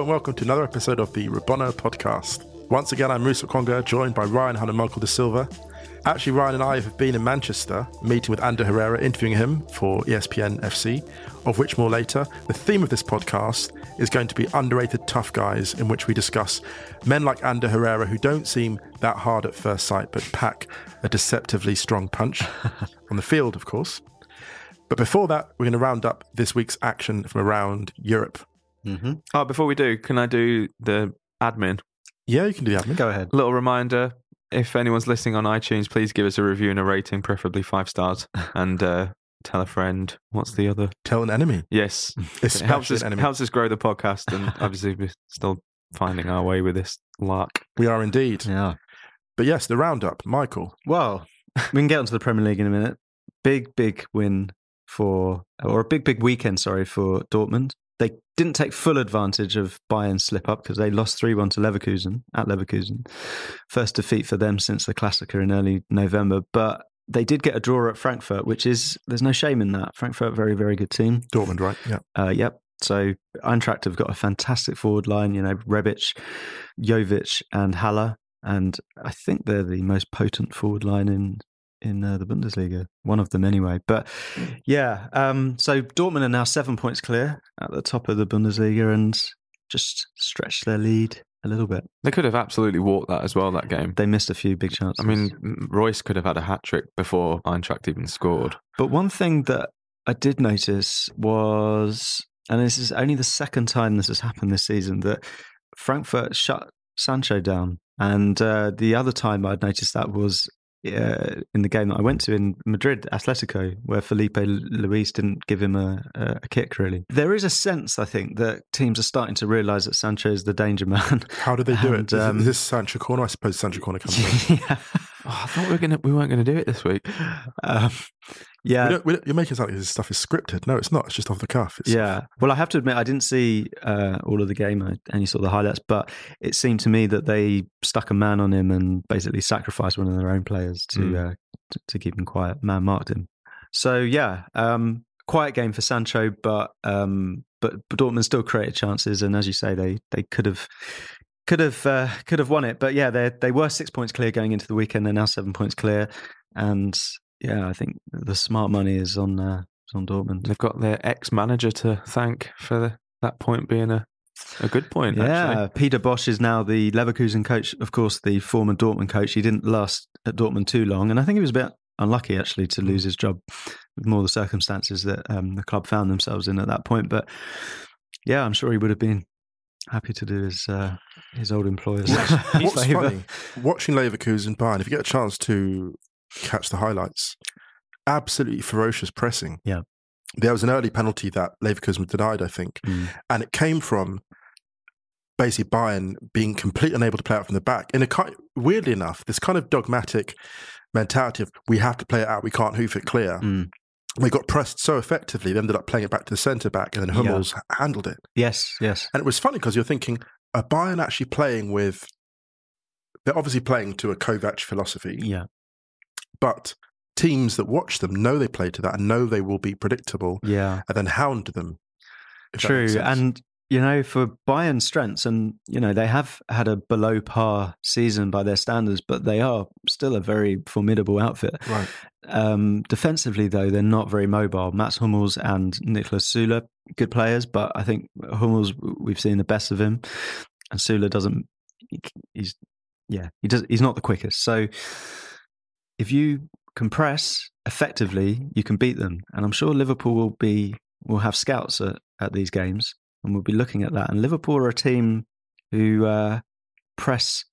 Hello and welcome to another episode of the Rabona podcast. Once again, I'm Musa Okwonga, joined by Ryan Michael Da Silva. Actually, Ryan and I have been in Manchester, meeting with Ander Herrera, interviewing him for ESPN FC, of which more later. The theme of this podcast is going to be underrated tough guys, in which we discuss men like Ander Herrera who don't seem that hard at first sight, but pack a deceptively strong punch on the field, of course. But before that, we're going to round up this week's action from around Europe. Oh, before we do, can I do the admin? Yeah, you can do the admin. Go ahead. Little reminder if anyone's listening on iTunes, please give us a review and a rating, preferably five stars. And uh, tell a friend. What's the other? Tell an enemy. Yes. It helps us, an enemy. helps us grow the podcast. And obviously, we're still finding our way with this lark. We are indeed. Yeah. But yes, the roundup. Michael. Well, we can get onto the Premier League in a minute. Big, big win for, or a big, big weekend, sorry, for Dortmund. They didn't take full advantage of Bayern's slip up because they lost 3 1 to Leverkusen at Leverkusen. First defeat for them since the Klassiker in early November. But they did get a draw at Frankfurt, which is, there's no shame in that. Frankfurt, very, very good team. Dortmund, right? Yeah. Uh, yep. So Eintracht have got a fantastic forward line. You know, Rebic, Jovic, and Haller, and I think they're the most potent forward line in in uh, the Bundesliga. One of them, anyway. But yeah, um, so Dortmund are now seven points clear at the top of the Bundesliga and just stretched their lead a little bit. They could have absolutely walked that as well, that game. They missed a few big chances. I mean, Reus could have had a hat trick before Eintracht even scored. But one thing that I did notice was, and this is only the second time this has happened this season, that Frankfurt shut Sancho down. And uh, the other time I'd noticed that was uh, in the game that I went to in Madrid, Atletico, where Filipe Luis didn't give him a, a, a kick, really. There is a sense, I think, that teams are starting to realise that Sancho is the danger man. How do they do And, it? Um, is this Sancho Corner? I suppose Sancho Corner comes in. yeah. Oh, I thought we were gonna we weren't gonna do it this week. Um, yeah. we don't, we don't, you're making it sound like this stuff is scripted. No, it's not. It's just off the cuff. It's, Yeah. Well, I have to admit, I didn't see uh, all of the game. I only saw the highlights, but it seemed to me that they stuck a man on him and basically sacrificed one of their own players to Mm. uh, to, to keep him quiet. Man marked him. So yeah, um, quiet game for Sancho, but um, but, but Dortmund still created chances, and as you say, they they could have. Could have uh, could have won it, but yeah, they they were six points clear going into the weekend. They're now seven points clear, and yeah, I think the smart money is on uh, is on Dortmund. They've got their ex manager to thank for the, that point being a, a good point. Yeah, actually. Peter Bosz is now the Leverkusen coach. Of course, the former Dortmund coach. He didn't last at Dortmund too long, and I think he was a bit unlucky actually to lose his job with more the circumstances that um, the club found themselves in at that point. But yeah, I'm sure he would have been happy to do his uh, his old employers. What's funny, watching Leverkusen Bayern, if you get a chance to catch the highlights, absolutely ferocious pressing. Yeah. There was an early penalty that Leverkusen denied, I think, Mm. and it came from basically Bayern being completely unable to play out from the back. In a kind, weirdly enough, this kind of dogmatic mentality of we have to play it out, we can't hoof it clear. Mm. They got pressed so effectively, they ended up playing it back to the centre back, and then Yeah. Hummels handled it. Yes, yes. And it was funny because you're thinking, are Bayern actually playing with? They're obviously playing to a Kovac philosophy, Yeah. but teams that watch them know they play to that and know they will be predictable Yeah. and then hound them. True. And, you know, for Bayern's strengths, and, you know, they have had a below par season by their standards, but they are still a very formidable outfit. right. Um, defensively, though, they're not very mobile. Mats Hummels and Niklas Süle, good players, but I think Hummels, we've seen the best of him, and Süle doesn't. He's yeah, he does. He's not the quickest. So if you compress effectively, you can beat them, and I'm sure Liverpool will be will have scouts at, at these games, and we'll be looking at that. And Liverpool are a team who uh, press.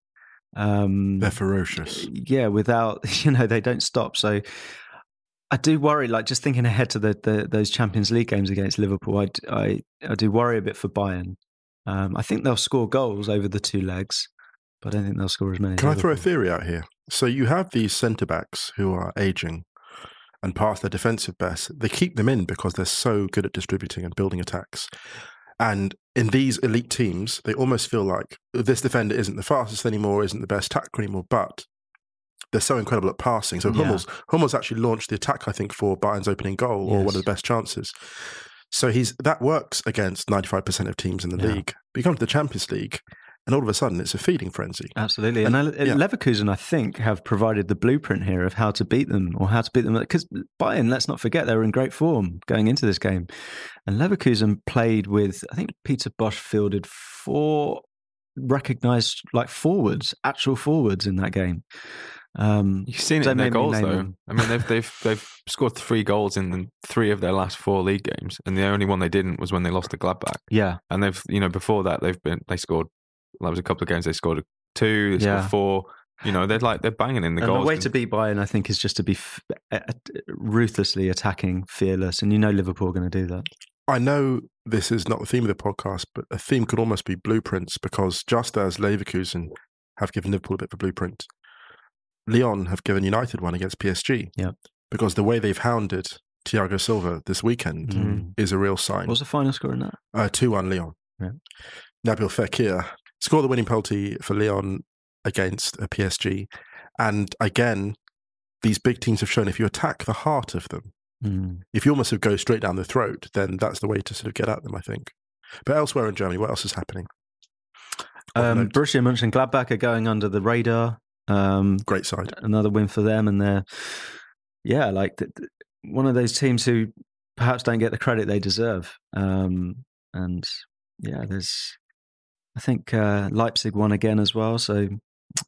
Um, They're ferocious. yeah, without you know they don't stop. So I do worry. Like just thinking ahead to the, the those Champions League games against Liverpool, I, I I do worry a bit for Bayern. Um, I think they'll score goals over the two legs, but I don't think they'll score as many. as Can I throw a theory out here? So you have these centre backs who are aging and past their defensive best. They keep them in because they're so good at distributing and building attacks. And in these elite teams, they almost feel like this defender isn't the fastest anymore, isn't the best tackler anymore, but they're so incredible at passing. So Yeah. Hummels, Hummels actually launched the attack, I think, for Bayern's opening goal or one of the best chances. So he's that works against 95% of teams in the Yeah. league. But you come to the Champions League, and all of a sudden it's a feeding frenzy. Absolutely, and, I, yeah. Leverkusen, I think, have provided the blueprint here of how to beat them or how to beat them. Because Bayern, let's not forget, they were in great form going into this game, and Leverkusen played with. I think Peter Bosz fielded four recognised like forwards, actual forwards in that game. Um, You've seen it Don't in their goals, though. them. I mean, they've they've they've scored three goals in the three of their last four league games, and the only one they didn't was when they lost to Gladbach. yeah, And they've you know before that they've been they scored. That was a couple of games they scored two, they Yeah. scored four. You know they're like they're banging in the and goals. the way to beat Bayern, I think, is just to be f- uh, uh, ruthlessly attacking, fearless, and you know Liverpool are going to do that. I know this is not the theme of the podcast, but a theme could almost be blueprints because just as Leverkusen have given Liverpool a bit of a blueprint, Lyon have given United one against PSG. Yeah. Because the way they've hounded Thiago Silva this weekend Mm. is a real sign. What was the final score in that? Uh, 2 1 Lyon. Yeah. Nabil Fekir scored the winning penalty for Lyon against a PSG. And again, these big teams have shown if you attack the heart of them, Mm. if you almost sort of go straight down the throat, then that's the way to sort of get at them, I think. But elsewhere in Germany, what else is happening? Um. Borussia Mönchengladbach are going under the radar. Um, Great side. another win for them, and they're yeah, like th- th- one of those teams who perhaps don't get the credit they deserve. Um, and yeah, there's I think uh, Leipzig won again as well. So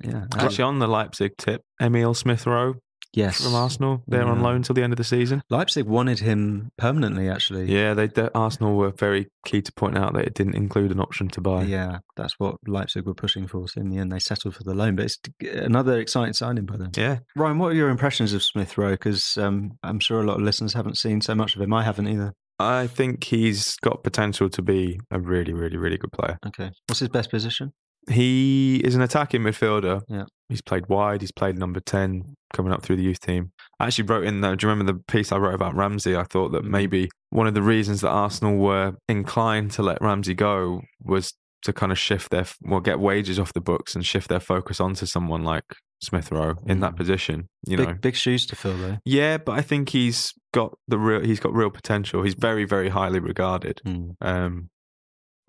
yeah, Actually, on the Leipzig tip, Emile Smith Rowe yes, from Arsenal, they're on loan till the end of the season. Leipzig wanted him permanently. Actually, Yeah, they, they Arsenal were very key to point out that it didn't include an option to buy. Yeah, that's what Leipzig were pushing for. So in the end, they settled for the loan. But it's another exciting signing by them. Yeah. Ryan, what are your impressions of Smith Rowe? Because um, I'm sure a lot of listeners haven't seen so much of him. I haven't either. I think he's got potential to be a really, really, really good player. Okay. What's his best position? He is an attacking midfielder. Yeah. He's played wide. He's played number 10 coming up through the youth team. I actually wrote in there, do you remember the piece I wrote about Ramsey? I thought that Mhm. maybe one of the reasons that Arsenal were inclined to let Ramsey go was to kind of shift their, well, get wages off the books and shift their focus onto someone like Smith Rowe in that Mhm. position. You big, know, big shoes to fill, though. yeah, but I think he's got the real, he's got real potential. He's very, very highly regarded. Mm. Um,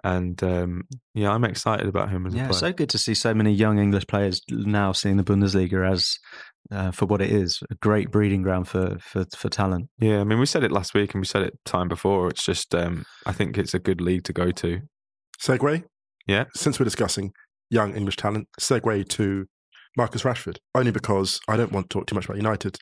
and um, yeah, I'm excited about him as a Yeah, player. so good to see so many young English players now seeing the Bundesliga as uh, for what it is a great breeding ground for, for, for talent. Yeah, I mean, we said it last week and we said it time before. It's just, um, I think it's a good league to go to. Segue? Yeah. Since we're discussing young English talent, segue to Marcus Rashford. Only because I don't want to talk too much about United.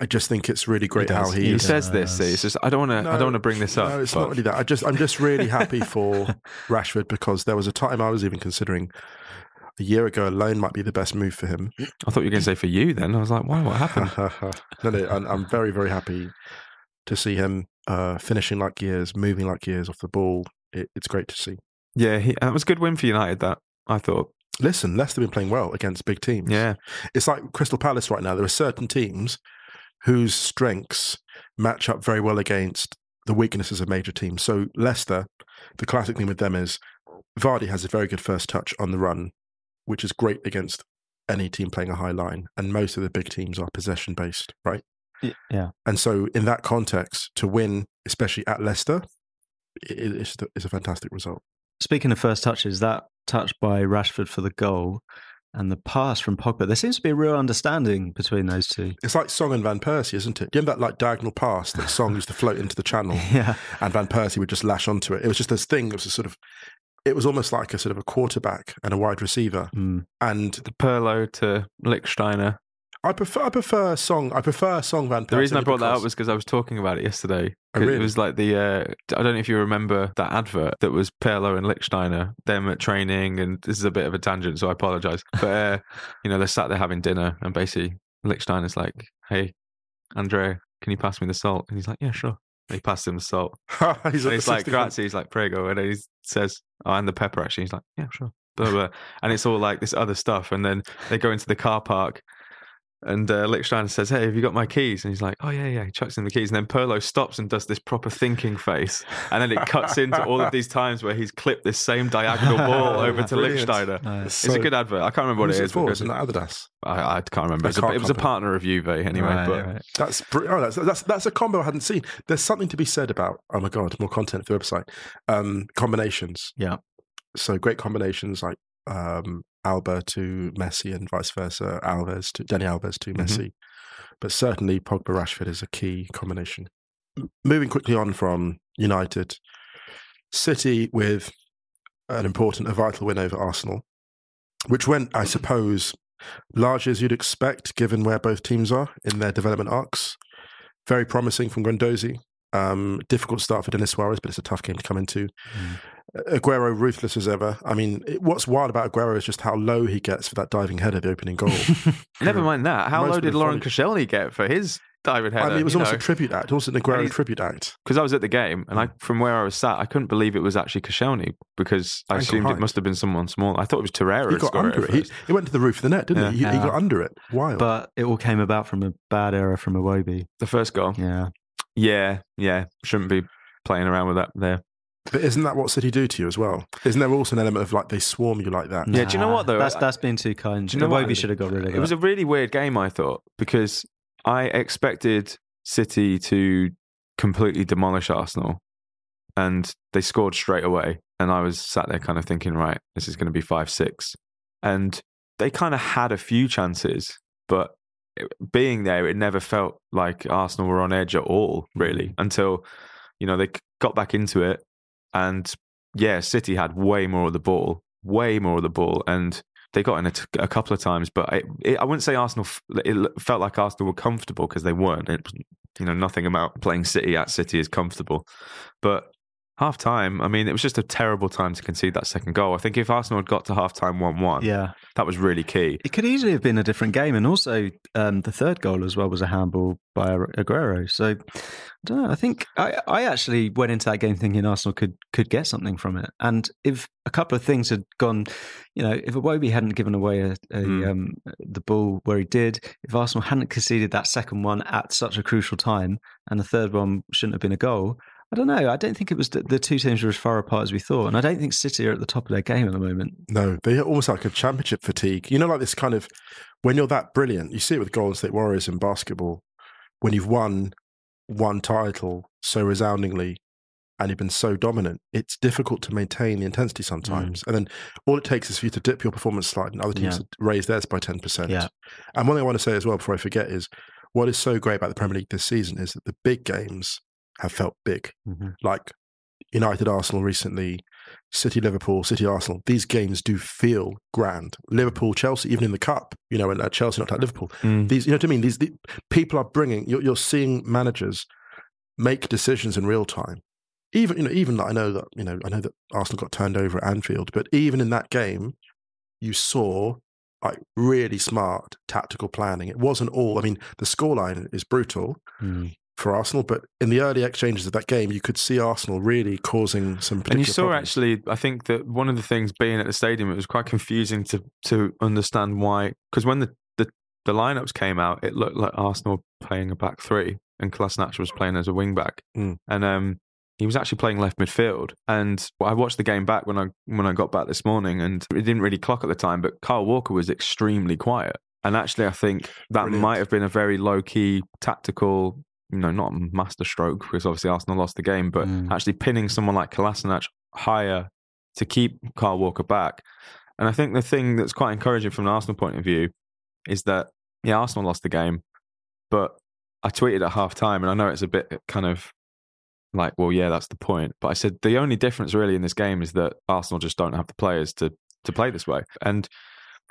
I just think it's really great how he He He says this. It's just I don't want to. I don't want to bring this up. No, it's but- not really that. I just, I'm just really happy for Rashford because there was a time I was even considering a year ago a loan might be the best move for him. I thought you were going to say for you. Then I was like, why? What happened? no, no, I'm, I'm very, very happy to see him uh, finishing like years, moving like years off the ball. It, it's great to see. yeah, he, that was a good win for United. That I thought. Listen, Leicester have been playing well against big teams. Yeah, It's like Crystal Palace right now. There are certain teams whose strengths match up very well against the weaknesses of major teams. So Leicester, the classic thing with them is Vardy has a very good first touch on the run, which is great against any team playing a high line. And most of the big teams are possession based, right? Yeah. And so, in that context, to win, especially at Leicester, i- i- it's, it's a fantastic result. Speaking of first touches, that touch by Rashford for the goal and the pass from Pogba, there seems to be a real understanding between those two. It's like Song and Van Persie, isn't it? Do you remember that like diagonal pass that Song used to float into the channel Yeah. and Van Persie would just lash onto it? It was just this thing. It was a sort of, it was almost like a sort of a quarterback and a wide receiver. Mm. And The Pirlo to Lichtsteiner. I prefer, I prefer Song. I prefer a Song Van Persie. The reason I brought that up was because I was talking about it yesterday. Oh, really? It was like the uh, I don't know if you remember that advert that was Pirlo and Lichtsteiner, them at training, and this is a bit of a tangent, so I apologise. But uh, you know, they're sat there having dinner, and basically Lichtsteiner's like, "Hey, Andrea, can you pass me the salt?" And he's like, "Yeah, sure." And he passed him the salt. he's, he's like, grazie. He's like, prego. And he says, oh, and the pepper, actually. He's like, yeah, sure. Blah, blah. And it's all like this other stuff. And then they go into the car park and uh, Lichtsteiner says, hey, have you got my keys? And he's like, oh, yeah, yeah. He chucks in the keys. And then Pirlo stops and does this proper thinking face. And then it cuts into all of these times where he's clipped this same diagonal ball over to Brilliant. Lichtsteiner. Nice. It's So- a good advert. I can't remember what Who's it it is. for? but Is it Adidas? I, I can't remember. I It was, a, it was a partner of Juve anyway. Right, but right. That's oh, that's, that's that's a combo I hadn't seen. There's something to be said about oh my god, more content for the website. Um, combinations. Yeah. So great combinations like um, Alba to Messi and vice versa. Alves to Dani Alves to Mhm. Messi. But certainly Pogba Rashford is a key combination. Moving quickly on from United, City with an important, a vital win over Arsenal, which went, I suppose, large as you'd expect, given where both teams are in their development arcs. Very promising from Guendouzi. Um, difficult start for Denis Suarez, but it's a tough game to come into. Aguero ruthless as ever. I mean, it- what's wild about Aguero is just how low he gets for that diving header, the opening goal. never mind that. How Most low did have Laurent Koscielny get for his diving header? I mean, it was almost know? a tribute act, also an Aguero And he's- tribute act. because I was at the game and I, from where I was sat, I couldn't believe it was actually Koscielny because I Ankle assumed height. it must have been someone small. I thought it was Torreira. He got under at it. He, he went to the roof of the net, didn't he? He, he Yeah. got under it. Wild. But it all came about from a bad error from Iwobi. the first goal. Yeah. Yeah, yeah, shouldn't be playing around with that there. But isn't that what City do to you as well? Isn't there also an element of like they swarm you like that? Yeah, do you know what, though? That's I- that's been too kind. Do you know what? Iwobi should have got rid of It It was a really weird game, I thought, because I expected City to completely demolish Arsenal, and they scored straight away. And I was sat there, kind of thinking, right, this is going to be five six, and they kind of had a few chances, but it- being there, it never felt like Arsenal were on edge at all, mm-hmm. really, until you know they got back into it, and yeah, City had way more of the ball, way more of the ball, and they got in a, t- a couple of times, but it, it, I wouldn't say Arsenal. f- It felt like Arsenal were comfortable because they weren't. It, you know, nothing about playing City at City is comfortable. But half time, I mean, it was just a terrible time to concede that second goal. I think if Arsenal had got to half time one one, Yeah. that was really key. It could easily have been a different game. And also, um, the third goal as well was a handball by Aguero. So, I don't know. I think I, I actually went into that game thinking Arsenal could could get something from it. And if a couple of things had gone, you know, if Iwobi hadn't given away a, a, Mm. um, the ball where he did, if Arsenal hadn't conceded that second one at such a crucial time, and the third one shouldn't have been a goal. I don't know. I don't think it was the, the two teams were as far apart as we thought, and I don't think City are at the top of their game at the moment. No, they are almost like a championship fatigue. You know, like this kind of when you're that brilliant, you see it with Golden State Warriors in basketball. When you've won one title so resoundingly and you've been so dominant, it's difficult to maintain the intensity sometimes. Mm. And then all it takes is for you to dip your performance slightly and other teams Yeah. to raise theirs by 10%. Yeah. And one thing I want to say as well before I forget is what is so great about the Premier League this season is that the big games have felt big. Like United Arsenal recently, City Liverpool, City Arsenal. These games do feel grand. Liverpool Chelsea, even in the cup, you know, and uh, Chelsea knocked out Liverpool. Mm. These, you know what I mean? These the, people are bringing. You're, you're seeing managers make decisions in real time. Even you know, even like I know that you know, I know that Arsenal got turned over at Anfield, but even in that game, you saw like really smart tactical planning. It wasn't all. I mean, the scoreline is brutal for Arsenal, but in the early exchanges of that game, you could see Arsenal really causing some. And you saw problems. actually, I think that one of the things being at the stadium, it was quite confusing to to understand why. Because when the, the the lineups came out, it looked like Arsenal playing a back three, and Kolasinac was playing as a wing back, Mm. and um, he was actually playing left midfield. And I watched the game back when I when I got back this morning, and it didn't really clock at the time. But Kyle Walker was extremely quiet. And actually, I think that Brilliant. might have been a very low key tactical, you know, not masterstroke because obviously Arsenal lost the game, but Mm. actually pinning someone like Kolasinac higher to keep Kyle Walker back. And I think the thing that's quite encouraging from an Arsenal point of view is that, yeah, Arsenal lost the game, but I tweeted at half time, and I know it's a bit kind of like, well, yeah, that's the point. But I said the only difference really in this game is that Arsenal just don't have the players to to play this way. And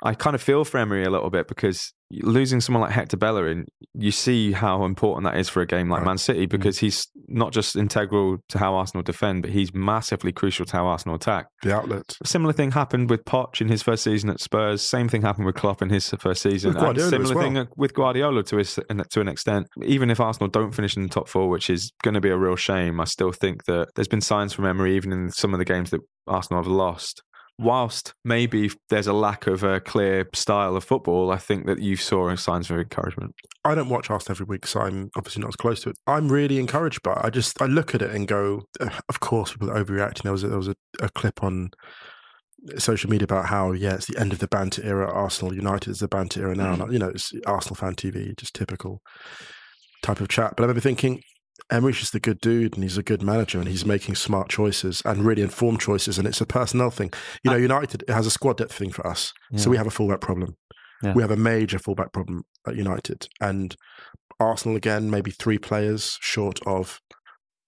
I kind of feel for Emery a little bit because losing someone like Hector Bellerin, you see how important that is for a game like Right. Man City mm-hmm. because he's not just integral to how Arsenal defend, but he's massively crucial to how Arsenal attack. The outlet. A similar thing happened with Poch in his first season at Spurs. Same thing happened with Klopp in his first season. With Guardiola and as similar well. thing with Guardiola to his, to an extent. Even if Arsenal don't finish in the top four, which is going to be a real shame, I still think that there's been signs from Emery, even in some of the games that Arsenal have lost. Whilst maybe there's a lack of a clear style of football, I think that you saw signs of encouragement. I don't watch Arsenal every week, so I'm obviously not as close to it. I'm really encouraged by it. I just I look at it and go, of course, people are overreacting. There was a, there was a, a clip on social media about how yeah, it's the end of the banter era. Arsenal United is the banter era now. Mm. And, you know, it's Arsenal fan TV, just typical type of chat. But I remember thinking. Emery's just a good dude and he's a good manager and he's making smart choices and really informed choices and it's a personnel thing. You know, uh, United has a squad depth thing for us. So we have a fullback problem. Yeah. We have a major fullback problem at United. And Arsenal again, maybe three players short of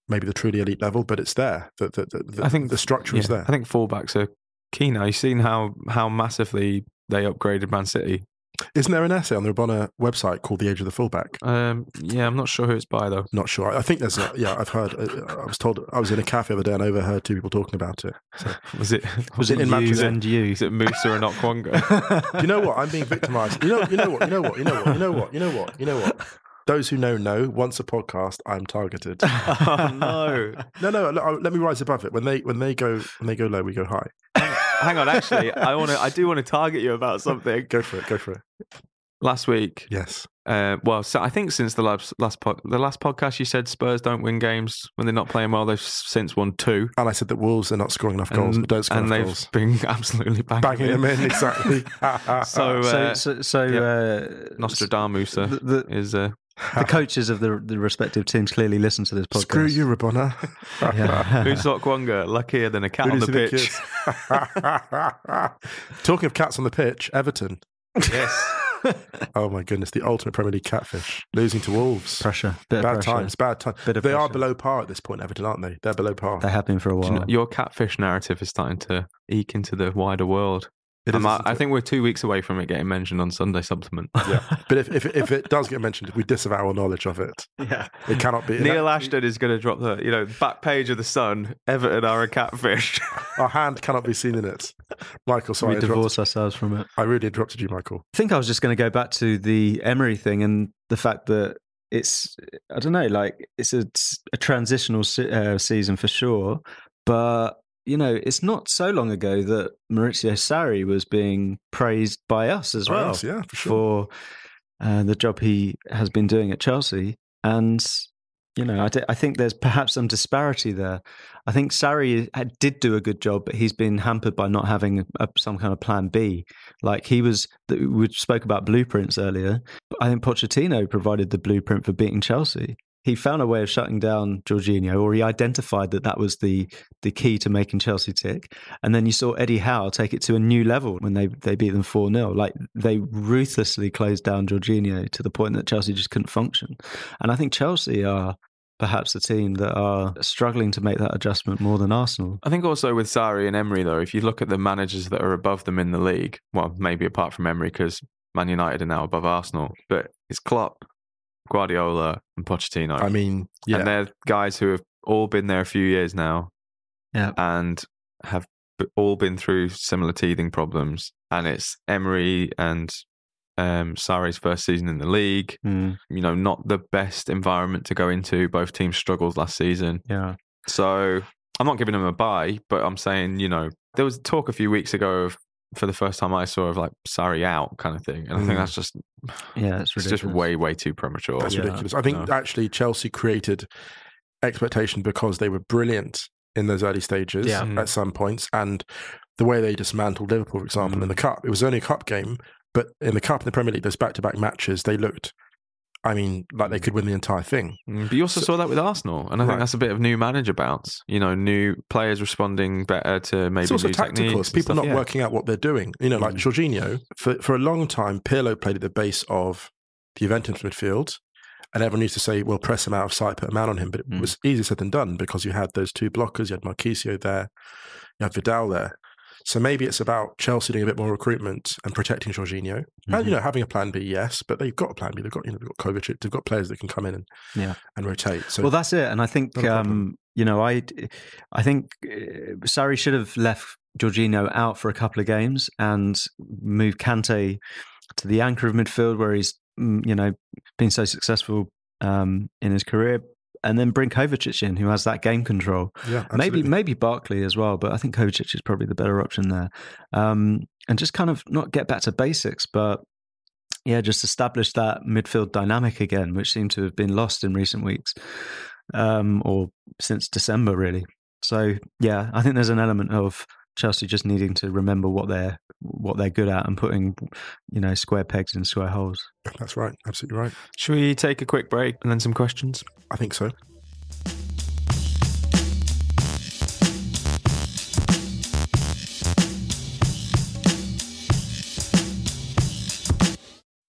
maybe the truly elite level, but it's there. The the, the, the I think the structure is there. I think fullbacks are key now. You've seen how how massively they upgraded Man City. Isn't there an essay on the Rabona website called "The Age of the Fullback"? Um, yeah, I'm not sure who it's by though. Not sure. I think there's. A, yeah, I've heard. uh, I was told. I was in a cafe the other day and overheard two people talking about it. So, Was it Was it in you Manchester? and you? Is it Musa and not Kwanga? do you know what? I'm being victimized. You know. You know what? You know what? You know what? You know what? You know what? You know what? Those who know know. Once a podcast, I'm targeted. oh no! No, no. Let, let me rise above it. When they when they go when they go low, we go high. Hang on, actually, I want to. I do want to target you about something. Go for it. Go for it. Last week, Yes. uh, well, so I think since the last last pod, the last podcast, you said Spurs don't win games when they're not playing well. They've since won two, And I said that Wolves are not scoring enough goals, and, but don't score and enough they've goals. been absolutely banging, Banging them in exactly. So, so, uh, so, so yeah. uh, Nostradamus the, the, is uh, the coaches of the the respective teams clearly listen to this podcast. Screw you, Rabona. Yeah. Musa Okwonga luckier than a cat Who on the pitch. kids? Talking of cats on the pitch, Everton. yes. Oh my goodness, the ultimate Premier League catfish, losing to Wolves. pressure, bit Bad pressure. times, bad times. Bit of They are below par at this point, Everton, aren't they? They're below par. They have been for a while. you know, your catfish narrative is starting to eke into the wider world. It I'm- is, I, isn't I think we're two weeks away from it getting mentioned on Sunday Supplement. Yeah, but if, if if it does get mentioned, we disavow our knowledge of it. yeah. It cannot be. Neil Ashton is going to drop the you know back page of the Sun. Everton are a catfish. Our hand cannot be seen in it. Michael, sorry, we divorce ourselves from it. I really interrupted you, Michael. I think I was just going to go back to the Emery thing and the fact that it's I don't know, like it's a, a transitional se- uh, season for sure, but you know, it's not so long ago that Maurizio Sarri was being praised by us as By well us, yeah, for sure. for uh, the job he has been doing at Chelsea, and you know, I, d- I think there's perhaps some disparity there. I think Sarri had, did do a good job, but he's been hampered by not having a, some kind of plan B. Like he was, we spoke about blueprints earlier. I think Pochettino provided the blueprint for beating Chelsea. He found a way of shutting down Jorginho, or he identified that that was the the key to making Chelsea tick. And then you saw Eddie Howe take it to a new level when they they beat them four 0 Like they ruthlessly closed down Jorginho to the point that Chelsea just couldn't function. And I think Chelsea are perhaps the team that are struggling to make that adjustment more than Arsenal. I think also with Sarri and Emery though, if you look at the managers that are above them in the league, well, maybe apart from Emery because Man United are now above Arsenal, but it's Klopp, Guardiola, and Pochettino. I mean, yeah, And they're guys who have all been there a few years now Yeah. and have all been through similar teething problems. And it's Emery and um, Sarri's first season in the league. Mm, You know, not the best environment to go into. Both teams struggled last season. yeah. So I'm not giving them a buy, but I'm saying, you know, there was talk a few weeks ago of, for the first time I saw of like Sarri out kind of thing. And I Mm. think that's just, Yeah, it's it's just way, way too premature. That's Yeah. ridiculous. I think No. actually Chelsea created expectation because they were brilliant in those early stages Yeah. Mm. at some points, and the way they dismantled Liverpool, for example, in the cup. It was only a cup game, But in the Cup in the Premier League, those back to back matches, they looked, I mean, like they could win the entire thing. Mm, But you also saw that with Arsenal, and I think that's a bit of new manager bounce. You know, new players responding better to maybe it's also new tactical. It's people stuff, not yeah. working out what they're doing. You know, like Mm. Jorginho, for, for a long time, Pirlo played at the base of the Juventus midfield. And everyone used to say, well, press him out of sight, put a man on him. But it Mm. was easier said than done because you had those two blockers, you had Marchisio there, you had Vidal there. So maybe it's about Chelsea doing a bit more recruitment and protecting Jorginho. And, Mm-hmm. you know, having a plan B, yes, but they've got a plan B. They've got, you know, they've got Kovacic, they've got players that can come in and, Yeah. and rotate. So well, that's it. And I think, um, you know, I, I think uh, Sarri should have left Jorginho out for a couple of games and moved Kante to the anchor of midfield where he's, mm, you know, been so successful um, in his career. And then bring Kovacic in, who has that game control. yeah, Maybe maybe Barkley as well, but I think Kovacic is probably the better option there. Um, and just kind of not get back to basics, but yeah, just establish that midfield dynamic again, which seemed to have been lost in recent weeks um, or since December, really. So yeah, I think there's an element of Chelsea just needing to remember what they're what they're good at and putting you know square pegs in square holes. That's right. Absolutely right. Should we take a quick break and then some questions? I think so.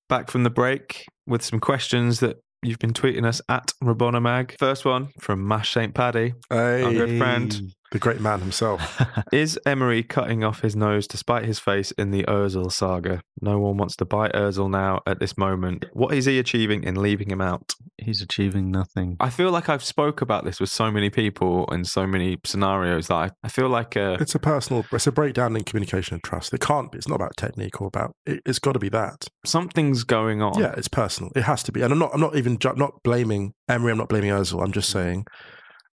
Back from the break with some questions that you've been tweeting us at Rabona Mag. First one from Mash St. Paddy. Hey, Our good friend. The great man himself. Is Emery cutting off his nose to spite his face in the Ozil saga? No one wants to buy Ozil now at this moment. What is he achieving in leaving him out? He's achieving nothing. I feel like I've spoke about this with so many people in so many scenarios that I, I feel like uh, It's a personal, it's a breakdown in communication and trust. It can't be. It's not about technique or about. It, it's got to be that. something's going on. Yeah, it's personal. It has to be. And I'm not. I'm not even ju- not blaming Emery. I'm not blaming Ozil. I'm just saying,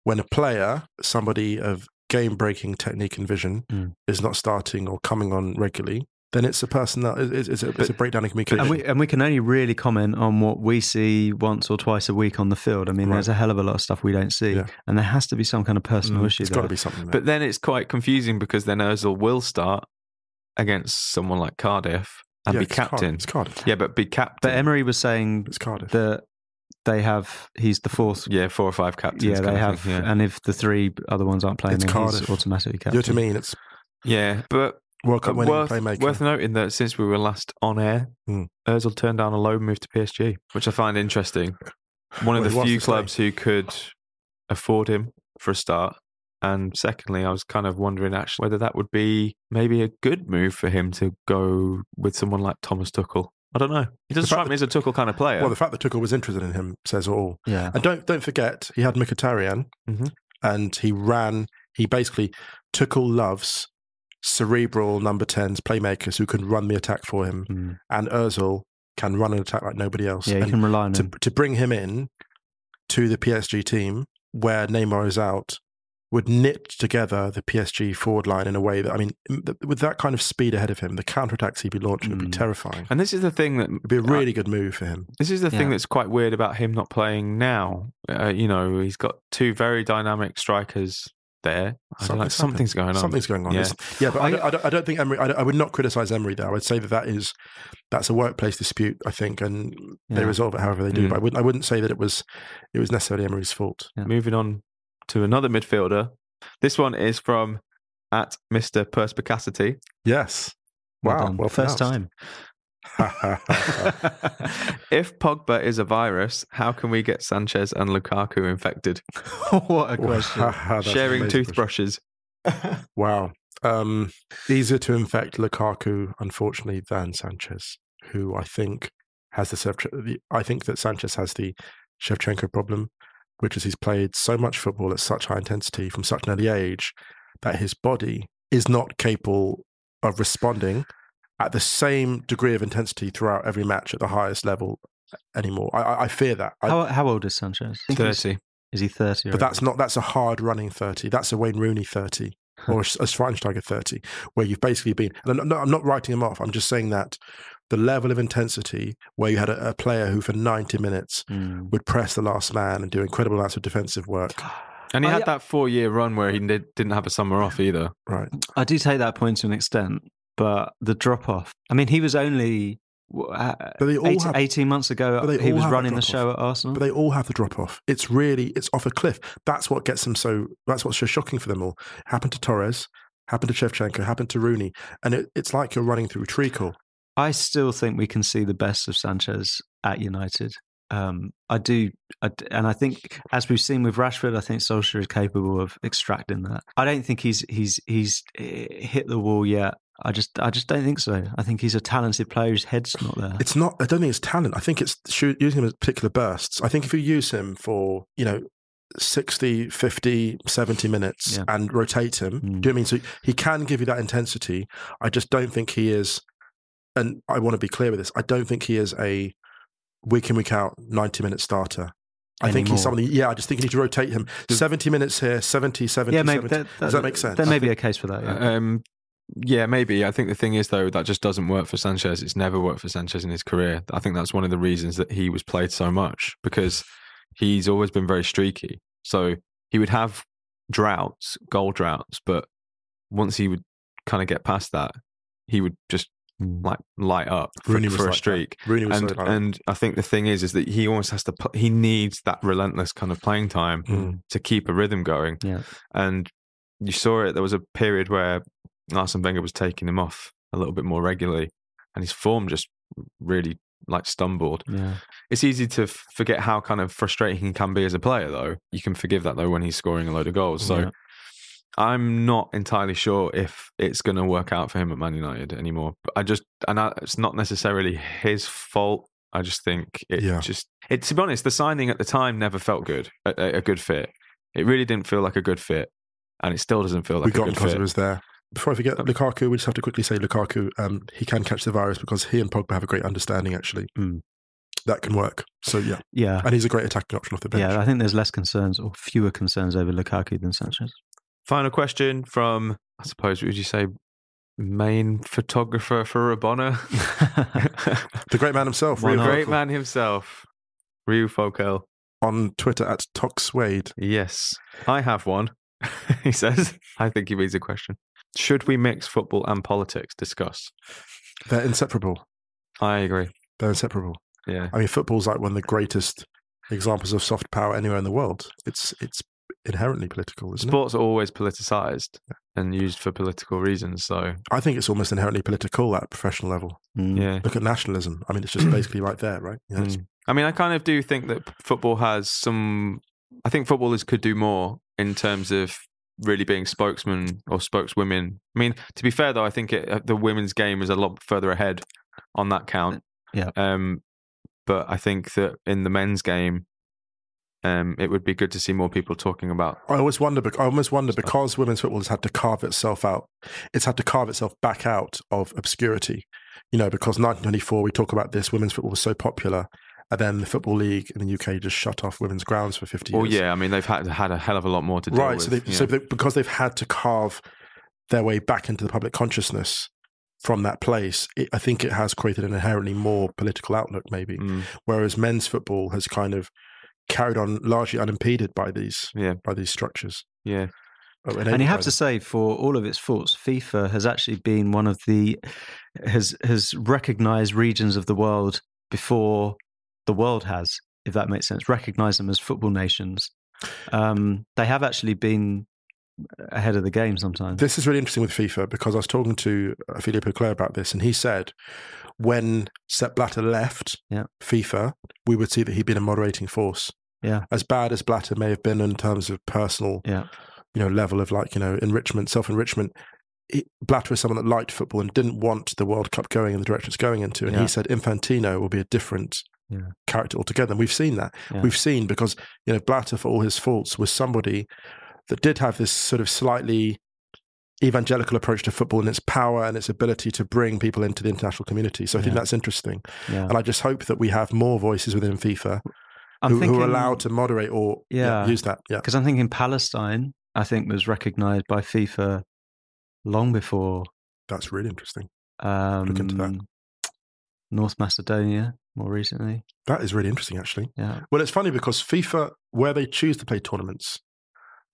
when a player, somebody of game-breaking technique and vision, Mm. is not starting or coming on regularly, then it's a person that is, is, a, it's a breakdown in communication. And we, and we can only really comment on what we see once or twice a week on the field. I mean, Right. there's a hell of a lot of stuff we don't see. Yeah. And there has to be some kind of personal Mm, issue it's there. got to be something. There. But then it's quite confusing because then Ozil will start against someone like Cardiff and Yeah, be it's Cardiff. captain. It's Cardiff. Yeah, but be captain. But Emery was saying It's Cardiff. that they have, he's the fourth. yeah, four or five captains. Yeah, they have. thing, yeah. And if the three other ones aren't playing, It's then Cardiff. he's automatically you captain. know what I mean? It's yeah, but World Cup winning worth, playmaker. worth noting that since we were last on air, Hmm. Ozil turned down a loan move to PSG, which I find interesting. One of Well, the few to clubs who could afford him for a start. And secondly, I was kind of wondering actually whether that would be maybe a good move for him to go with someone like Thomas Tuchel. I don't know. He doesn't strike me as a Tuchel kind of player. well, the fact that Tuchel was interested in him says all. Yeah. And don't don't forget, he had Mkhitaryan, Mhm. and he ran. He basically Tuchel loves cerebral number tens playmakers who can run the attack for him, Mm. and Özil can run an attack like nobody else. Yeah, you can rely on to him. to bring him in to the PSG team where Neymar is out would knit together the PSG forward line in a way that I mean, th- with that kind of speed ahead of him, the counter attacks he'd be launching would be Mm. terrifying. and this is the thing that It'd be a really good move for him. This is the thing that's quite weird about him not playing now. Uh, you know, he's got two very dynamic strikers there. I don't know, Something's something's going on. Something's going on. Yeah. Yeah, but I, I- don't, I, don't, I don't think Emery. I, don't- I would not criticize Emery there. I would say that that is that's a workplace dispute. I think, and they resolve it however they do. Mm. But I wouldn't. I wouldn't say that it was it was necessarily Emery's fault. Yeah. Moving on to another midfielder. This one is from at Mr. Perspicacity. Yes. Well Wow. done. Well First time. if Pogba is a virus, how can we get Sanchez and Lukaku infected? what a question. Sharing toothbrushes. Wow. Um, easier to infect Lukaku, unfortunately, than Sanchez, who I think has the. I think that Sanchez has the Shevchenko problem, which is he's played so much football at such high intensity from such an early age that his body is not capable of responding at the same degree of intensity throughout every match at the highest level anymore. I, I, I fear that. I, How, how old is Sanchez? I think he's- 30. Is he 30? but that's not that's a hard running thirty. That's a Wayne Rooney thirty or a Schweinsteiger thirty, where you've basically been. And I'm not, I'm not writing him off. I'm just saying that the level of intensity where you had a, a player who for ninety minutes Mm. would press the last man and do incredible amounts of defensive work. And he I- had that four year run where he did, didn't have a summer off either. Right. I do take that point to an extent. but the drop off. I mean, he was only uh, But they all 18, have- 18 months ago. they He was running the show at Arsenal. But they all have the drop off. It's really it's off a cliff. That's what gets them so. That's what's so shocking for them all. Happened to Torres. Happened to Shevchenko. Happened to Rooney. And it, it's like you're running through treacle. I still think we can see the best of Sanchez at United. Um, I do, I and I think as we've seen with Rashford, I think Solskjaer is capable of extracting that. I don't think he's he's he's eh, hit the wall yet. I just I just don't think so. I think he's a talented player. His head's not there. It's not. I don't think it's talent. I think it's using him in particular bursts. I think if you use him for you know 60, 50, 70 minutes Yeah. and rotate him, Mm. do you know I mean? So he can give you that intensity. I just don't think he is. And I want to be clear with this. I don't think he is a week in week out ninety minute starter. I think he's somebody. Yeah, I just think you need to rotate him. Seventy minutes here, 70, 70, yeah, maybe 70. that, Does that make sense? There may be a case for that. Yeah. Um, yeah, maybe. I think the thing is though that just doesn't work for Sanchez. It's never worked for Sanchez in his career. I think that's one of the reasons that he was played so much because he's always been very streaky. So he would have droughts, goal droughts, but once he would kind of get past that, he would just like light up for, Rooney was for a like that. streak. Rooney was And like that. and I think the thing is is that he almost has to put, he needs that relentless kind of playing time Mm. to keep a rhythm going. Yeah. And you saw it. There was a period where Arsene Wenger was taking him off a little bit more regularly, and his form just really like stumbled. yeah. It's easy to forget how kind of frustrating he can be as a player, though. You can forgive that though when he's scoring a load of goals. So Yeah. I'm not entirely sure if it's going to work out for him at Man United anymore. But I just, and I, it's not necessarily his fault. I just think it Yeah. just, it, to be honest, the signing at the time never felt good, a, a- a good fit. It really didn't feel like a good fit, and it still doesn't feel like we a got him good because fit. it was there. Before I forget Lukaku, we just have to quickly say Lukaku. Um, he can catch the virus because he and Pogba have a great understanding. Actually, Mm. that can work. So yeah, Yeah. and he's a great attacking option off the bench. Yeah, I think there's less concerns or fewer concerns over Lukaku than Sanchez. Final question from, I suppose, would you say, main photographer for Rabona? the great man himself, Why the great man himself, Ryu Fokel. on Twitter at Toxwade. Yes, I have one. he says, I think he reads a question. Should we mix football and politics? Discuss. They're inseparable. I agree. They're inseparable. Yeah. I mean, football's like one of the greatest examples of soft power anywhere in the world. It's it's inherently political, isn't Sports are always politicized and used for political reasons. So. I think it's almost inherently political at professional level. Mm. yeah. Look at nationalism. I mean, it's just basically right there, right? You know, it's- Mm. I mean, I kind of do think that football has some. I think footballers could do more in terms of really being spokesmen or spokeswomen. I mean, to be fair though, I think it, uh, the women's game is a lot further ahead on that count. Yeah. Um, but I think that in the men's game, um, it would be good to see more people talking about. I always wonder. I almost wonder because women's football has had to carve itself out. It's had to carve itself back out of obscurity. You know, because 1924, we talk about this. Women's football was so popular, and then the football league in the UK just shut off women's grounds for 50 years. Well, yeah, I mean they've had had a hell of a lot more to do right. with. so, they, so they, because they've had to carve their way back into the public consciousness from that place, it, I think it has created an inherently more political outlook, maybe. Mm, Whereas men's football has kind of carried on largely unimpeded by these yeah, by these structures. yeah. uh, And you have to say, for all of its faults, FIFA has actually been one of the has has recognised regions of the world before the world has, if that makes sense. Recognise them as football nations. Um, they have actually been ahead of the game sometimes. This is really interesting with FIFA because I was talking to Philippe Leclerc about this, and he said when Sepp Blatter left Yeah. FIFA, we would see that he'd been a moderating force. Yeah. As bad as Blatter may have been in terms of personal, Yeah. you know, level of like, you know, enrichment, self enrichment, Blatter was someone that liked football and didn't want the World Cup going in the direction it's going into. And Yeah. he said Infantino will be a different Yeah. character altogether. And we've seen that. Yeah. We've seen because, you know, Blatter, for all his faults, was somebody that did have this sort of slightly evangelical approach to football and its power and its ability to bring people into the international community. So I think that's interesting. Yeah. And I just hope that we have more voices within FIFA I'm who, who are allowed to moderate or yeah, Yeah. use that. Yeah. because I'm thinking Palestine. I think was recognised by FIFA long before That's really interesting. um, Look into that. North Macedonia more recently. That is really interesting, actually. Yeah, Well, it's funny because FIFA, where they choose to play tournaments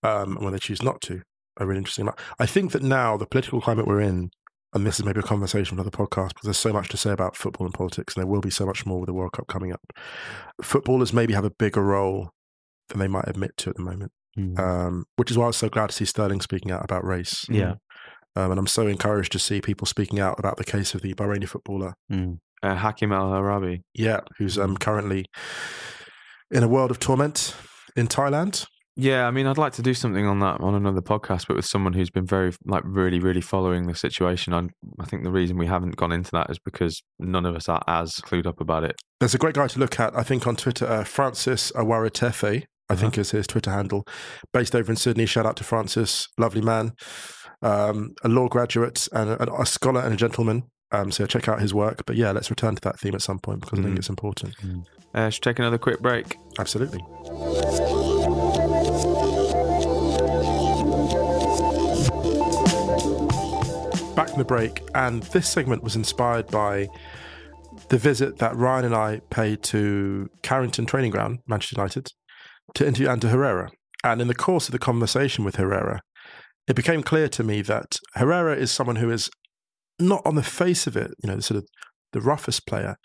um, and when they choose not to, are really interesting. I think that now the political climate we're in and this is maybe a conversation for another podcast because there's so much to say about football and politics, and there will be so much more with the World Cup coming up. Footballers maybe have a bigger role than they might admit to at the moment, Mm. um, which is why I was so glad to see Sterling speaking out about race. yeah. Um, and I'm so encouraged to see people speaking out about the case of the Bahraini footballer, Mm. Uh, Hakeem Al Araibi. yeah, who's um, currently in a world of torment in Thailand. Yeah, I mean, I'd like to do something on that on another podcast, but with someone who's been very, like, really, really following the situation. I, I think the reason we haven't gone into that is because none of us are as clued up about it. There's a great guy to look at, I think, on Twitter, uh, Francis Awaritefe, I think is his Twitter handle, based over in Sydney. Shout out to Francis, lovely man, um, a law graduate and a, a scholar and a gentleman. Um, so check out his work. But yeah, let's return to that theme at some point because I think Mhm. it's important. Uh, should we take another quick break. Absolutely. Back from the break, and this segment was inspired by the visit that Ryan and I paid to Carrington Training Ground, Manchester United, to interview Ander Herrera. And in the course of the conversation with Herrera, it became clear to me that Herrera is someone who is not on the face of it, you know, sort of the roughest player.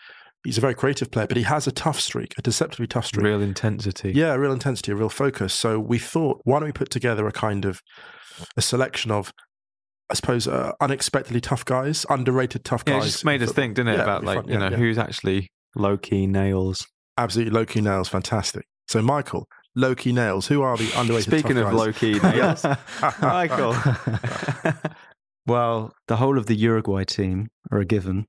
He's a very creative player, but he has a tough streak, a deceptively tough streak. Real intensity. Yeah, real intensity, a real focus. So we thought, why don't we put together a kind of a selection of, I suppose, uh, unexpectedly tough guys, underrated tough Yeah, guys. it just made us think, didn't it, Yeah, about like fun. you Yeah, know yeah. who's actually low key nails. Absolutely, low key nails, fantastic. So Michael, low key nails. Who are the underrated? Speaking of guys? low key nails, Michael. well, the whole of the Uruguay team are a given.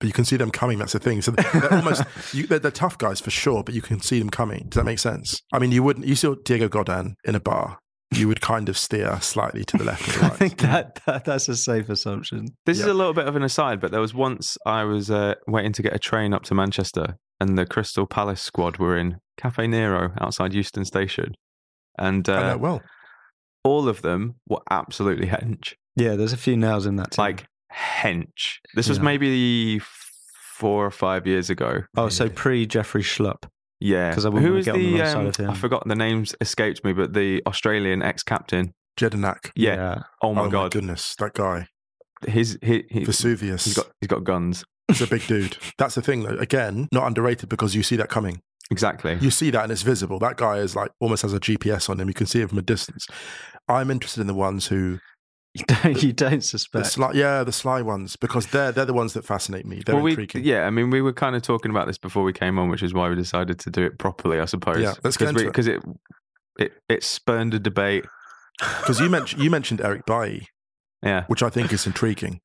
but you can see them coming. That's the thing. So they're almost you, they're, they're tough guys for sure, but you can see them coming. Does that make sense? I mean, you wouldn't. You saw Diego Godin in a bar. You would kind of steer slightly to the left or the I right. think that, that that's a safe assumption. This is a little bit of an aside, but there was once I was uh, waiting to get a train up to Manchester, and the Crystal Palace squad were in Cafe Nero outside Euston Station, and I know uh, well. all of them were absolutely hench, Yeah, there's a few nails in that team. like hench. This was Yeah. maybe four or five years ago. oh, so pre Jeffrey Schlupp. Yeah, 'Cause I wouldn't who wanna get on the the? wrong side um, of him. I forgot the names escaped me, but the Australian ex-captain. Jedinak. Yeah. Oh my oh god, my goodness, that guy his he, he Vesuvius. he's got he's got guns. He's a big dude. That's the thing, though. Again, not underrated because you see that coming. Exactly. You see that and it's visible. That guy is like almost has a GPS on him. You can see it from a distance. I'm interested in the ones who, You don't, you don't the suspect. sly, yeah, the sly ones because they're they're the ones that fascinate me. They're well, we, intriguing. yeah, I mean, we were kind of talking about this before we came on, which is why we decided to do it properly, I suppose. Yeah, let's get because into it. because it. it it spurned a debate. Because you mentioned you mentioned Eric Bailly, Yeah, which I think is intriguing.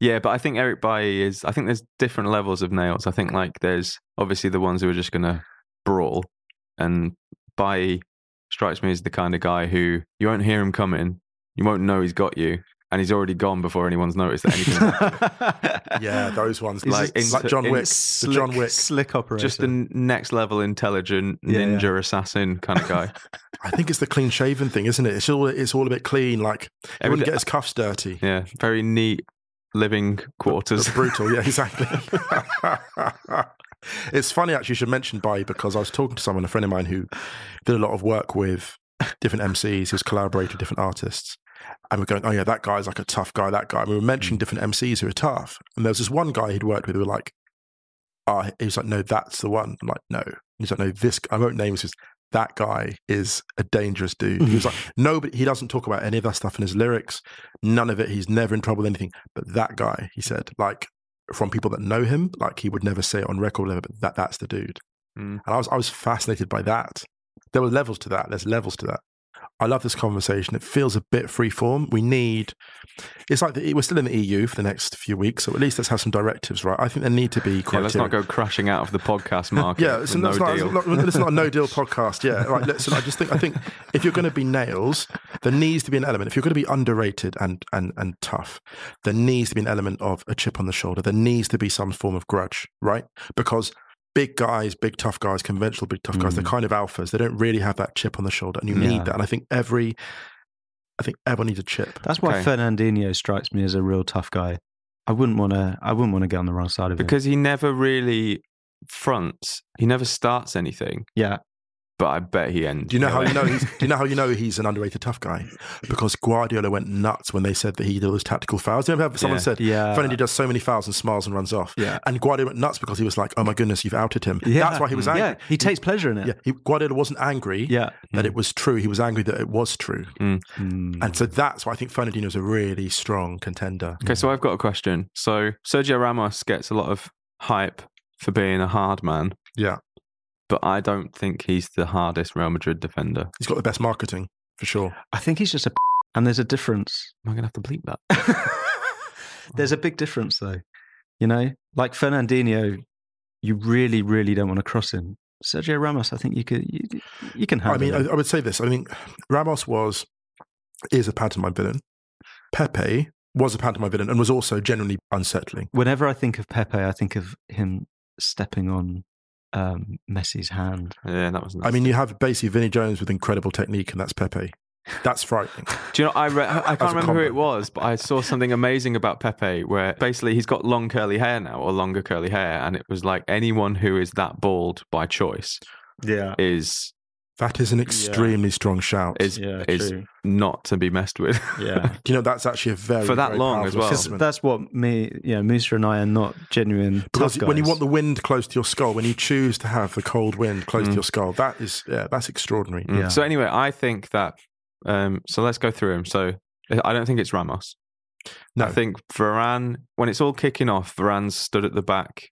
yeah, but I think Eric Bailly is. I think there's different levels of nails. I think like there's obviously the ones who are just going to brawl, and Bailly strikes me as the kind of guy who you won't hear him coming, you won't know he's got you, and he's already gone before anyone's noticed that anything. Yeah, those ones Is like it like John in- Wick, the John Wick. slick operator. just the next level intelligent Yeah, yeah. ninja assassin kind of guy. I think it's the clean shaven thing, isn't it? It's all it's all a bit clean. Like he Every- wouldn't get his cuffs dirty. yeah, very neat living quarters. Brutal, yeah, exactly. it's funny actually you should mention Bailly because I was talking to someone, a friend of mine who did a lot of work with different MCs, who's collaborated with different artists. And we're going, oh yeah, that guy's like a tough guy, that guy. And we were mentioning different MCs who are tough. And there was this one guy he'd worked with who were like, ah, he was like, no, that's the one. I'm like, no. He's like, no, this, I won't name this. That guy is a dangerous dude. He was like, no, but he doesn't talk about any of that stuff in his lyrics. None of it. He's never in trouble with anything. But that guy, he said, like from people that know him, like he would never say it on record, level, but that that's the dude. Mm. And I was I was fascinated by that. There were levels to that. There's levels to that. I love this conversation. It feels a bit freeform. We need. It's like the, we're still in the EU for the next few weeks, so at least let's have some directives, right? I think there need to be Yeah, let's not go crashing out of the podcast market. Yeah, with so no not, deal. it's not, it's not a no deal podcast. Yeah, right. Listen, I just think I think if you're going to be nails, there needs to be an element. If you're going to be underrated and and and tough, there needs to be an element of a chip on the shoulder. There needs to be some form of grudge, right? Because big guys, big tough guys, conventional big tough guys, they're mm. kind of alphas. They don't really have that chip on the shoulder, and you Yeah. need that. And I think every, I think everyone needs a chip. That's why Okay. Fernandinho strikes me as a real tough guy. I wouldn't want to. I wouldn't want to get on the wrong side of him. because he never really fronts. He never starts anything. yeah, but I bet he ends. Do you know how you know he's, do you know how you know he's an underrated tough guy? Because Guardiola went nuts when they said that he did all those tactical fouls. You know, someone Yeah. said Yeah. Fernandes does so many fouls and smiles and runs off. Yeah. And Guardiola went nuts because he was like, "Oh my goodness, you've outed him." Yeah. That's why he was angry. Yeah, he takes pleasure in it. Yeah, he, Guardiola wasn't angry Yeah. that it was true. He was angry that it was true. Mm. And so that's why I think Fernandinho is a really strong contender. Okay, so I've got a question. So Sergio Ramos gets a lot of hype for being a hard man, Yeah. But I don't think he's the hardest Real Madrid defender. He's got the best marketing for sure. I think he's just a and there's a difference. Am I going to have to bleep that? There's a big difference though. You know, like Fernandinho, you really, really don't want to cross him. Sergio Ramos, I think you could you, you can help. I mean. I, I would say this. I mean, Ramos was is a pantomime villain. Pepe was a pantomime villain and was also genuinely unsettling. Whenever I think of Pepe, I think of him stepping on um, Messi's hand. yeah, that was. I mean, you have basically Vinnie Jones with incredible technique, and that's Pepe. That's frightening. Do you know? I re- I can't remember who it was, but I saw something amazing about Pepe, where basically he's got long curly hair now, or longer curly hair, and it was like anyone who is that bald by choice Yeah. is That is an extremely strong shout. is Yeah, is true. not to be messed with. Yeah. You know that's actually a very For that very long as well. Because that's what me, you know, Musa and I are not genuine. Because tough when you want the wind close to your skull, when you choose to have the cold wind close to your skull, that is yeah, that's extraordinary. Mm. Yeah. So anyway, I think that. Um, so let's go through him. So I don't think it's Ramos. No, I think Varane, when it's all kicking off, Varane's stood at the back,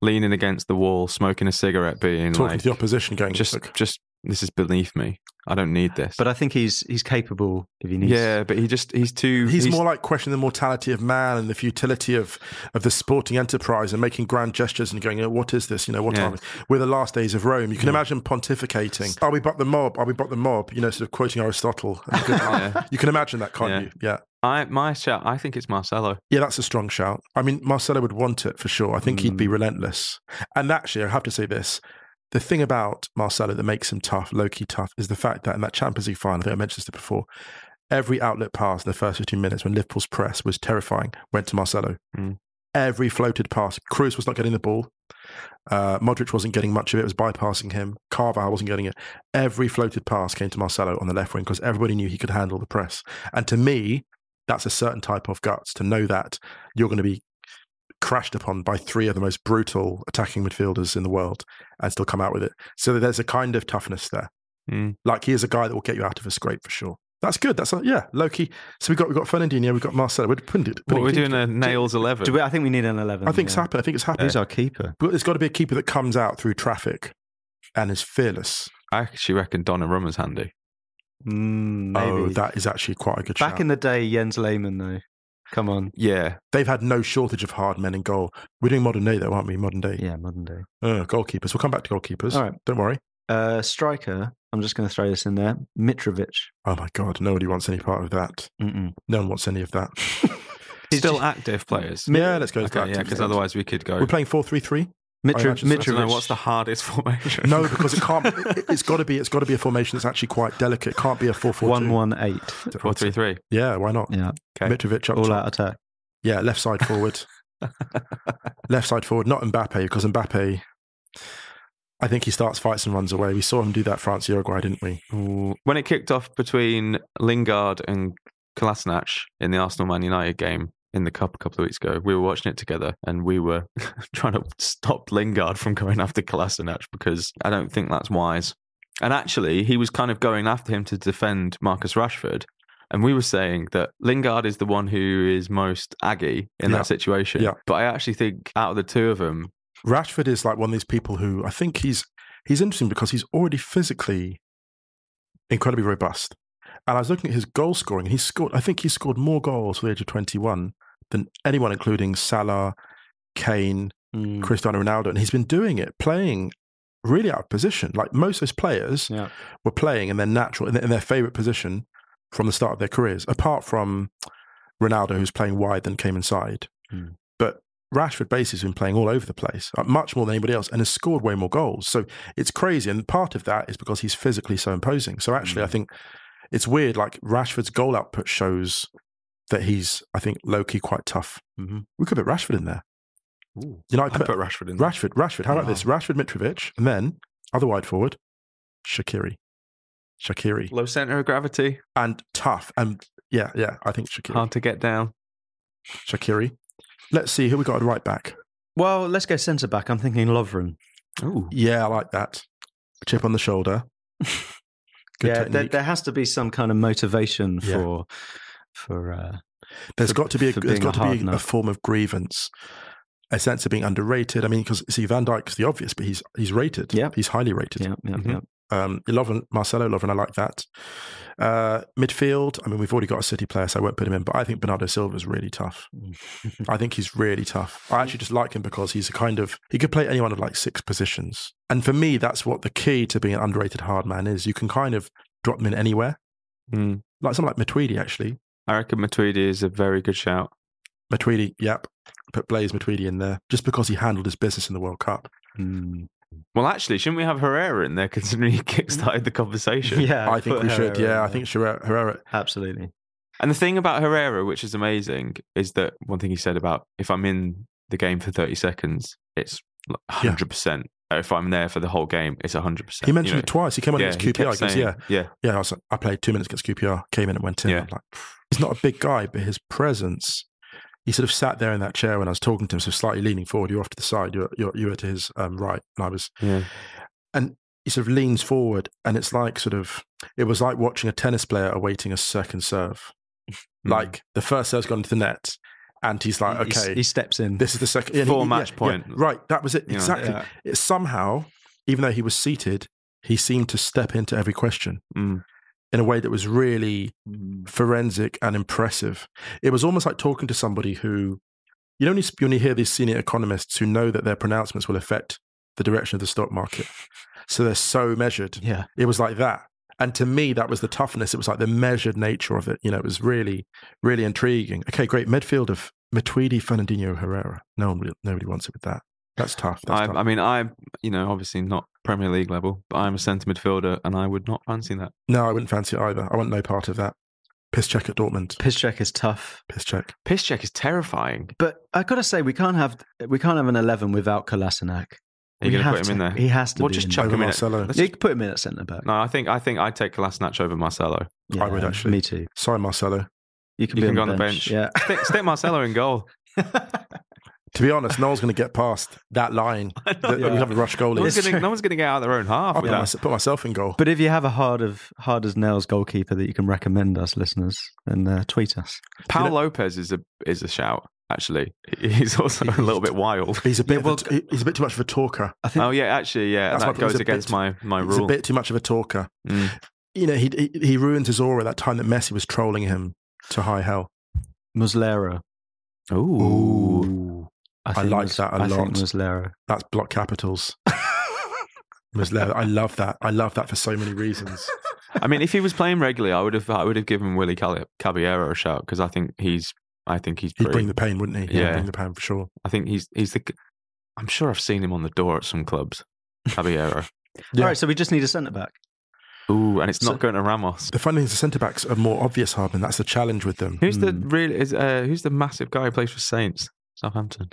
leaning against the wall, smoking a cigarette, being talking like, to the opposition, going just, "Look, just this is beneath me. I don't need this. But I think he's he's capable if he needs. yeah, but he just he's too. He's, more like questioning the mortality of man and the futility of, of the sporting enterprise and making grand gestures and going, oh, "What is this? You know, what Yeah. are we? We're the last days of Rome." You can imagine pontificating. Are we but the mob? Are we but the mob? You know, sort of quoting Aristotle. Yeah. You can imagine that, can't Yeah. you? Yeah, I my shout. I think it's Marcelo. yeah, that's a strong shout. I mean, Marcelo would want it for sure. I think he'd Mm. be relentless. And actually, I have to say this. The thing about Marcelo that makes him tough, low key tough, is the fact that in that Champions League final, I think I mentioned this before, every outlet pass in the first 15 minutes when Liverpool's press was terrifying went to Marcelo. Mm. Every floated pass, Kroos was not getting the ball. Uh, Modric wasn't getting much of it, it was bypassing him. Carvajal wasn't getting it. Every floated pass came to Marcelo on the left wing because everybody knew he could handle the press. And to me, that's a certain type of guts to know that you're going to be crashed upon by three of the most brutal attacking midfielders in the world and still come out with it. So there's a kind of toughness there. Mm. Like he is a guy that will get you out of a scrape for sure. That's good. That's a, yeah, Loki. So we got we got Fernandinho, we've got Marcelo. We're putting it. What we're it- doing a nails eleven. Do we, I think we need an eleven. I think it's yeah. happy. I think it's happy. Who's our keeper? But there's got to be a keeper that comes out through traffic and is fearless. I actually reckon Donnarumma's handy. Mm, Oh, that is actually quite a good Back shout. in the day, Jens Lehmann though. Come on. Yeah, They've had no shortage of hard men in goal. We're doing modern day though, aren't we? Modern day. Yeah, modern day. Uh, goalkeepers. We'll come back to goalkeepers. All right. Don't worry. Uh, striker. I'm just going to throw this in there. Mitrovic. Oh my God. Nobody wants any part of that. Mm-mm. No one wants any of that. still active players. yeah, let's go. Okay, yeah, because otherwise we could go. We're playing 4 3 3. Mitro- I actually- I I don't know Mitrovic. what's the hardest formation. No, because it can't. it, has got to be. It's got to be a formation that's actually quite delicate. It can't be a four four One one eight. four three three. Yeah, why not? Yeah. Okay. Mitrovic up All top. out attack. Yeah, left side forward. left side forward, not Mbappe, because Mbappe, I think he starts fights and runs away. We saw him do that France Uruguay, didn't we? Ooh. When it kicked off between Lingard and Kolasinac in the Arsenal Man United game in the cup a couple of weeks ago, we were watching it together and we were trying to stop Lingard from going after Kolasinac because I don't think that's wise. And actually, he was kind of going after him to defend Marcus Rashford. And we were saying that Lingard is the one who is most aggy in Yeah. that situation. Yeah. But I actually think out of the two of them, Rashford is like one of these people who I think he's he's interesting because he's already physically incredibly robust. And I was looking at his goal scoring, and he's scored. I think he scored more goals for the age of twenty-one than anyone, including Salah, Kane, Mm. Cristiano Ronaldo, and he's been doing it playing really out of position. Like most of those players Yeah. were playing in their natural, in their, their favorite position from the start of their careers, apart from Ronaldo, who's playing wide, then came inside. Hmm. But Rashford basically has been playing all over the place, uh, much more than anybody else, and has scored way more goals. So it's crazy. And part of that is because he's physically so imposing. So actually, I think it's weird. Like Rashford's goal output shows that he's, I think, low key quite tough. Mhm. We could put Rashford in there. You know, I I put, put Rashford in. Rashford, Rashford. How about this? Rashford, Mitrovic, and then other wide forward, Shaqiri. Shaqiri. Low center of gravity, And tough. And yeah, yeah, I think Shaqiri. hard to get down. Shaqiri. Let's see who we got at right back. Well, let's go centre back. I'm thinking Lovren. Ooh. Yeah, I like that. A chip on the shoulder. Good yeah, there, there has to be some kind of motivation Yeah. for for uh, There's for- got to be a, there's got a to be a form of grievance, a sense of being underrated. I mean, because see, Van Dijk's the obvious, but he's he's rated. Yeah. he's highly rated. yeah, yeah, Mhm. yeah. Um, Lovren, Marcelo Lovren, I like that. Uh, midfield, I mean, we've already got a City player, so I won't put him in. But I think Bernardo Silva is really tough. I think he's really tough. I actually just like him because he's a kind of he could play any one of like six positions, and for me, that's what the key to being an underrated hard man is. You can kind of drop them in anywhere, Mm. like someone like Matuidi actually. I reckon Matuidi is a very good shout. Matuidi, yep, put Blaise Matuidi in there just because he handled his business in the World Cup. Mm. Well, actually, shouldn't we have Herrera in there considering he kickstarted the conversation? Yeah, I think put we should. Yeah, I think Herrera, Herrera absolutely. And the thing about Herrera, which is amazing, is that one thing he said about if I'm in the game for 30 seconds, it's like 100%. If I'm there for the whole game, it's 100%. He mentioned you it twice. He came on yeah, against QPR. He saying- yeah, yeah. yeah. I, was like, I played two minutes against QPR, came in and went in. Yeah. I'm like, he's not a big guy, but his presence. He sort of sat there in that chair when I was talking to him, so slightly leaning forward. You're off to the side. You're you're, you were to his um, right, and I was. Yeah. And he sort of leans forward, and it's like sort of. It was like watching a tennis player awaiting a second serve. Mm. Like the first serve's gone into the net, and he's like, He- okay, he, steps in. this is the second yeah, Full he- match yeah, point. yeah, right, that was it You exactly. It somehow, even though he was seated, he seemed to step into every question Mm. In a way that was really Mm. forensic and impressive. It was almost like talking to somebody who, you know, when you, you hear these senior economists who know that their pronouncements will affect the direction of the stock market, so they're so measured. Yeah, It was like that. And to me, that was the toughness. It was like the measured nature of it. You know, it was really, really intriguing. Okay, great. Midfield of Matuidi, Fernandinho, Herrera. No one, really- nobody wants it with that. That's tough. That's I, tough. I mean, I'm, you know, obviously not Premier League level, but I'm a centre midfielder and I would not fancy that. no, I wouldn't fancy it either. I want no part of that. Piszczek at Dortmund. Piszczek is tough. Piszczek. Piss check is terrifying. But I gotta say, we can't have we can't have an eleven without Kolasinac. Are you We going to have put him in there? He has to We'll be just in chuck there. Him in. Marcelo. Let's You just- can put him in at centre back. no, I think I think I'd take Kolasinac over Marcelo. Yeah, I would actually. Me too. Sorry, Marcelo. You can You be can on, go the bench. Yeah. stick, stick Marcelo in goal. To be honest, no one's going to get past that line. I know. that we have a rush No goalie. one's, gonna, no one's gonna get out of their own half I'll put, that. myself, put myself in goal. But if you have a hard of hard as nails goalkeeper that you can recommend us, listeners, then uh, tweet us. Pau You know- Lopez is a is a shout. Actually, he's also a little bit wild. He's a bit. Yeah, well, a, he's a bit too much of a talker. I think Oh yeah, actually, yeah, That's that goes against bit- my my He's a rule. bit too much of a talker. Mm. You know, he he, he ruined his aura that time that Messi was trolling him to high hell. Muslera. Ooh. I, I like Mus- that a I lot. Muslera. That's block capitals. Muslera. I love that. I love that for so many reasons. I mean, if he was playing regularly, I would have I would have given Willy Cali- Caballero a shout because I think he's I think he's He'd bring the pain, wouldn't he? He'd Yeah. bring the pain for sure. I think he's he's the I'm sure I've seen him on the door at some clubs. Caballero. Yeah. All right, so we just need a centre back. Ooh, and it's So- not going to Ramos. The funny thing is, the centre backs are more obvious, Hardman. That's the challenge with them. Who's the Hmm. really is uh, who's the massive guy who plays for Saints? Southampton.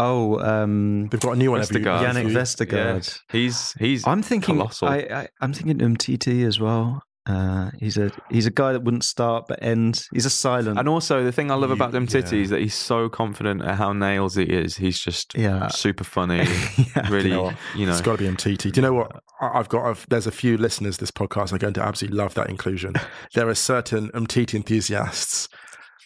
Oh, um, They've got a new one every Vestergaard. every Yannick few- Vestergaard. He's he's I'm thinking. colossal. I, I, I'm thinking Umtiti as well. Uh, he's a he's a guy that wouldn't start but end. He's a silent. and also the thing I love about them Yeah. is that he's so confident at how nails he is. He's just yeah. super funny. yeah. really, You know you know. It's got to be MTT. Do you know what? I- I've got. I've, there's a few listeners this podcast are going to absolutely love that inclusion. there are certain MTT enthusiasts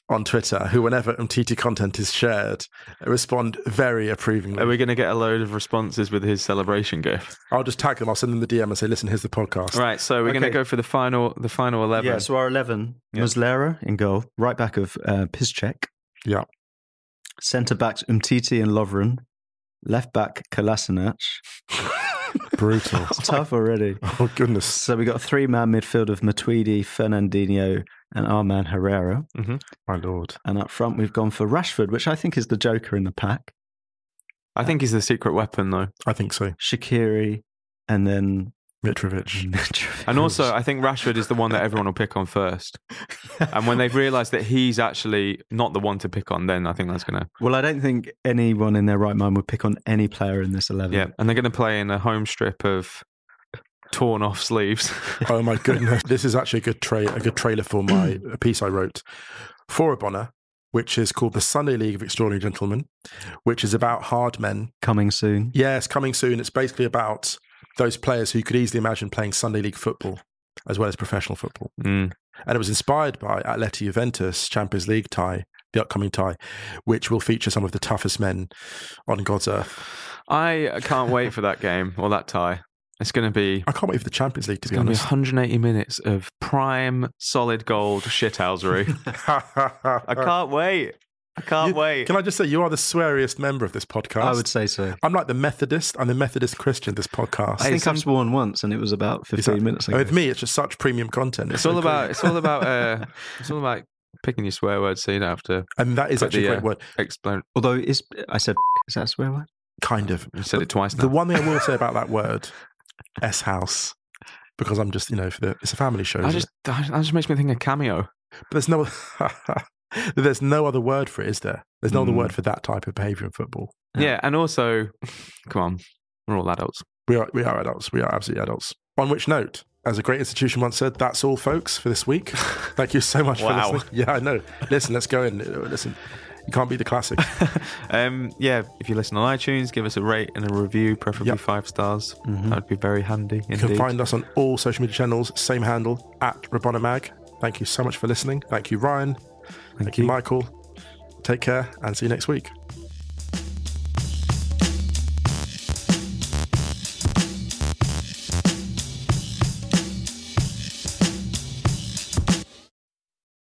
on Twitter who, whenever MTT content is shared, respond very approvingly. Are we going to get a load of responses with his celebration gift? I'll just tag them. I'll send them the DM and say, "Listen, here's the podcast." Right, so we're going to go for the final, the final eleven. Yeah, so our 11, Yeah. Muslera in goal, right back of uh, Piszczek. Yeah. Centre backs Umtiti and Lovren. Left back Kolasinac. Brutal. Tough already. oh goodness. So we got a three man midfield of Matuidi, Fernandinho, and our man Herrera. Mm-hmm. My lord. And up front, we've gone for Rashford, which I think is the joker in the pack. I think he's the secret weapon, though. I think so. Shaqiri, and then Mitrovic. Mitrovic. And also, I think Rashford is the one that everyone will pick on first. And when they've realised that he's actually not the one to pick on, then I think that's going to well, I don't think anyone in their right mind would pick on any player in this 11. yeah. And they're going to play in a home strip of torn off sleeves. oh my goodness, this is actually a good tra- a good trailer for my a piece I wrote for Rabona, which is called the Sunday League of Extraordinary Gentlemen, which is about hard men. Coming soon. Yes, coming soon. It's basically about those players who you could easily imagine playing Sunday League football as well as professional football. Mm. And it was inspired by Atleti Juventus Champions League tie, the upcoming tie, which will feature some of the toughest men on God's earth. I can't wait for that game or that tie. It's going to be I can't wait for the Champions League to it's be going to be 180 minutes of prime solid gold shithousery. I can't wait. I can't You- wait. Can I just say you are the sweariest member of this podcast? I would say so. I'm like the Methodist. I'm the Methodist Christian. of This podcast. I Hey, think I've sworn once, and it was about fifteen that- minutes ago. With me, it's just such premium content. It's so all cool. about. It's all about. Uh, it's all about picking your swear words, so you don't have to and that is actually the, a great uh, word. explain. Although is I said is that a swear word? Kind of. You said it twice now. The one thing I will say about that word, S house, because I'm just you know for the it's a family show. I just. That just makes me think of cameo. But there's no there's no other word for it, is there? There's no other Mm. word for that type of behaviour in football. Yeah, and also, come on, we're all adults. We are we are adults. We are absolutely adults. On which note, as a great institution once said, that's all, folks, for this week. Thank you so much Wow. for listening. Yeah, I know. Listen, let's go in. Listen, you can't beat the classic. Um, yeah, if you listen on iTunes, give us a rate and a review, preferably Yep. five stars. Mhm. That would be very handy You indeed. can find us on all social media channels, same handle at Rabona Mag. Thank you so much for listening. Thank you, Ryan. Thank, you, you. Michael. Take care and see you next week.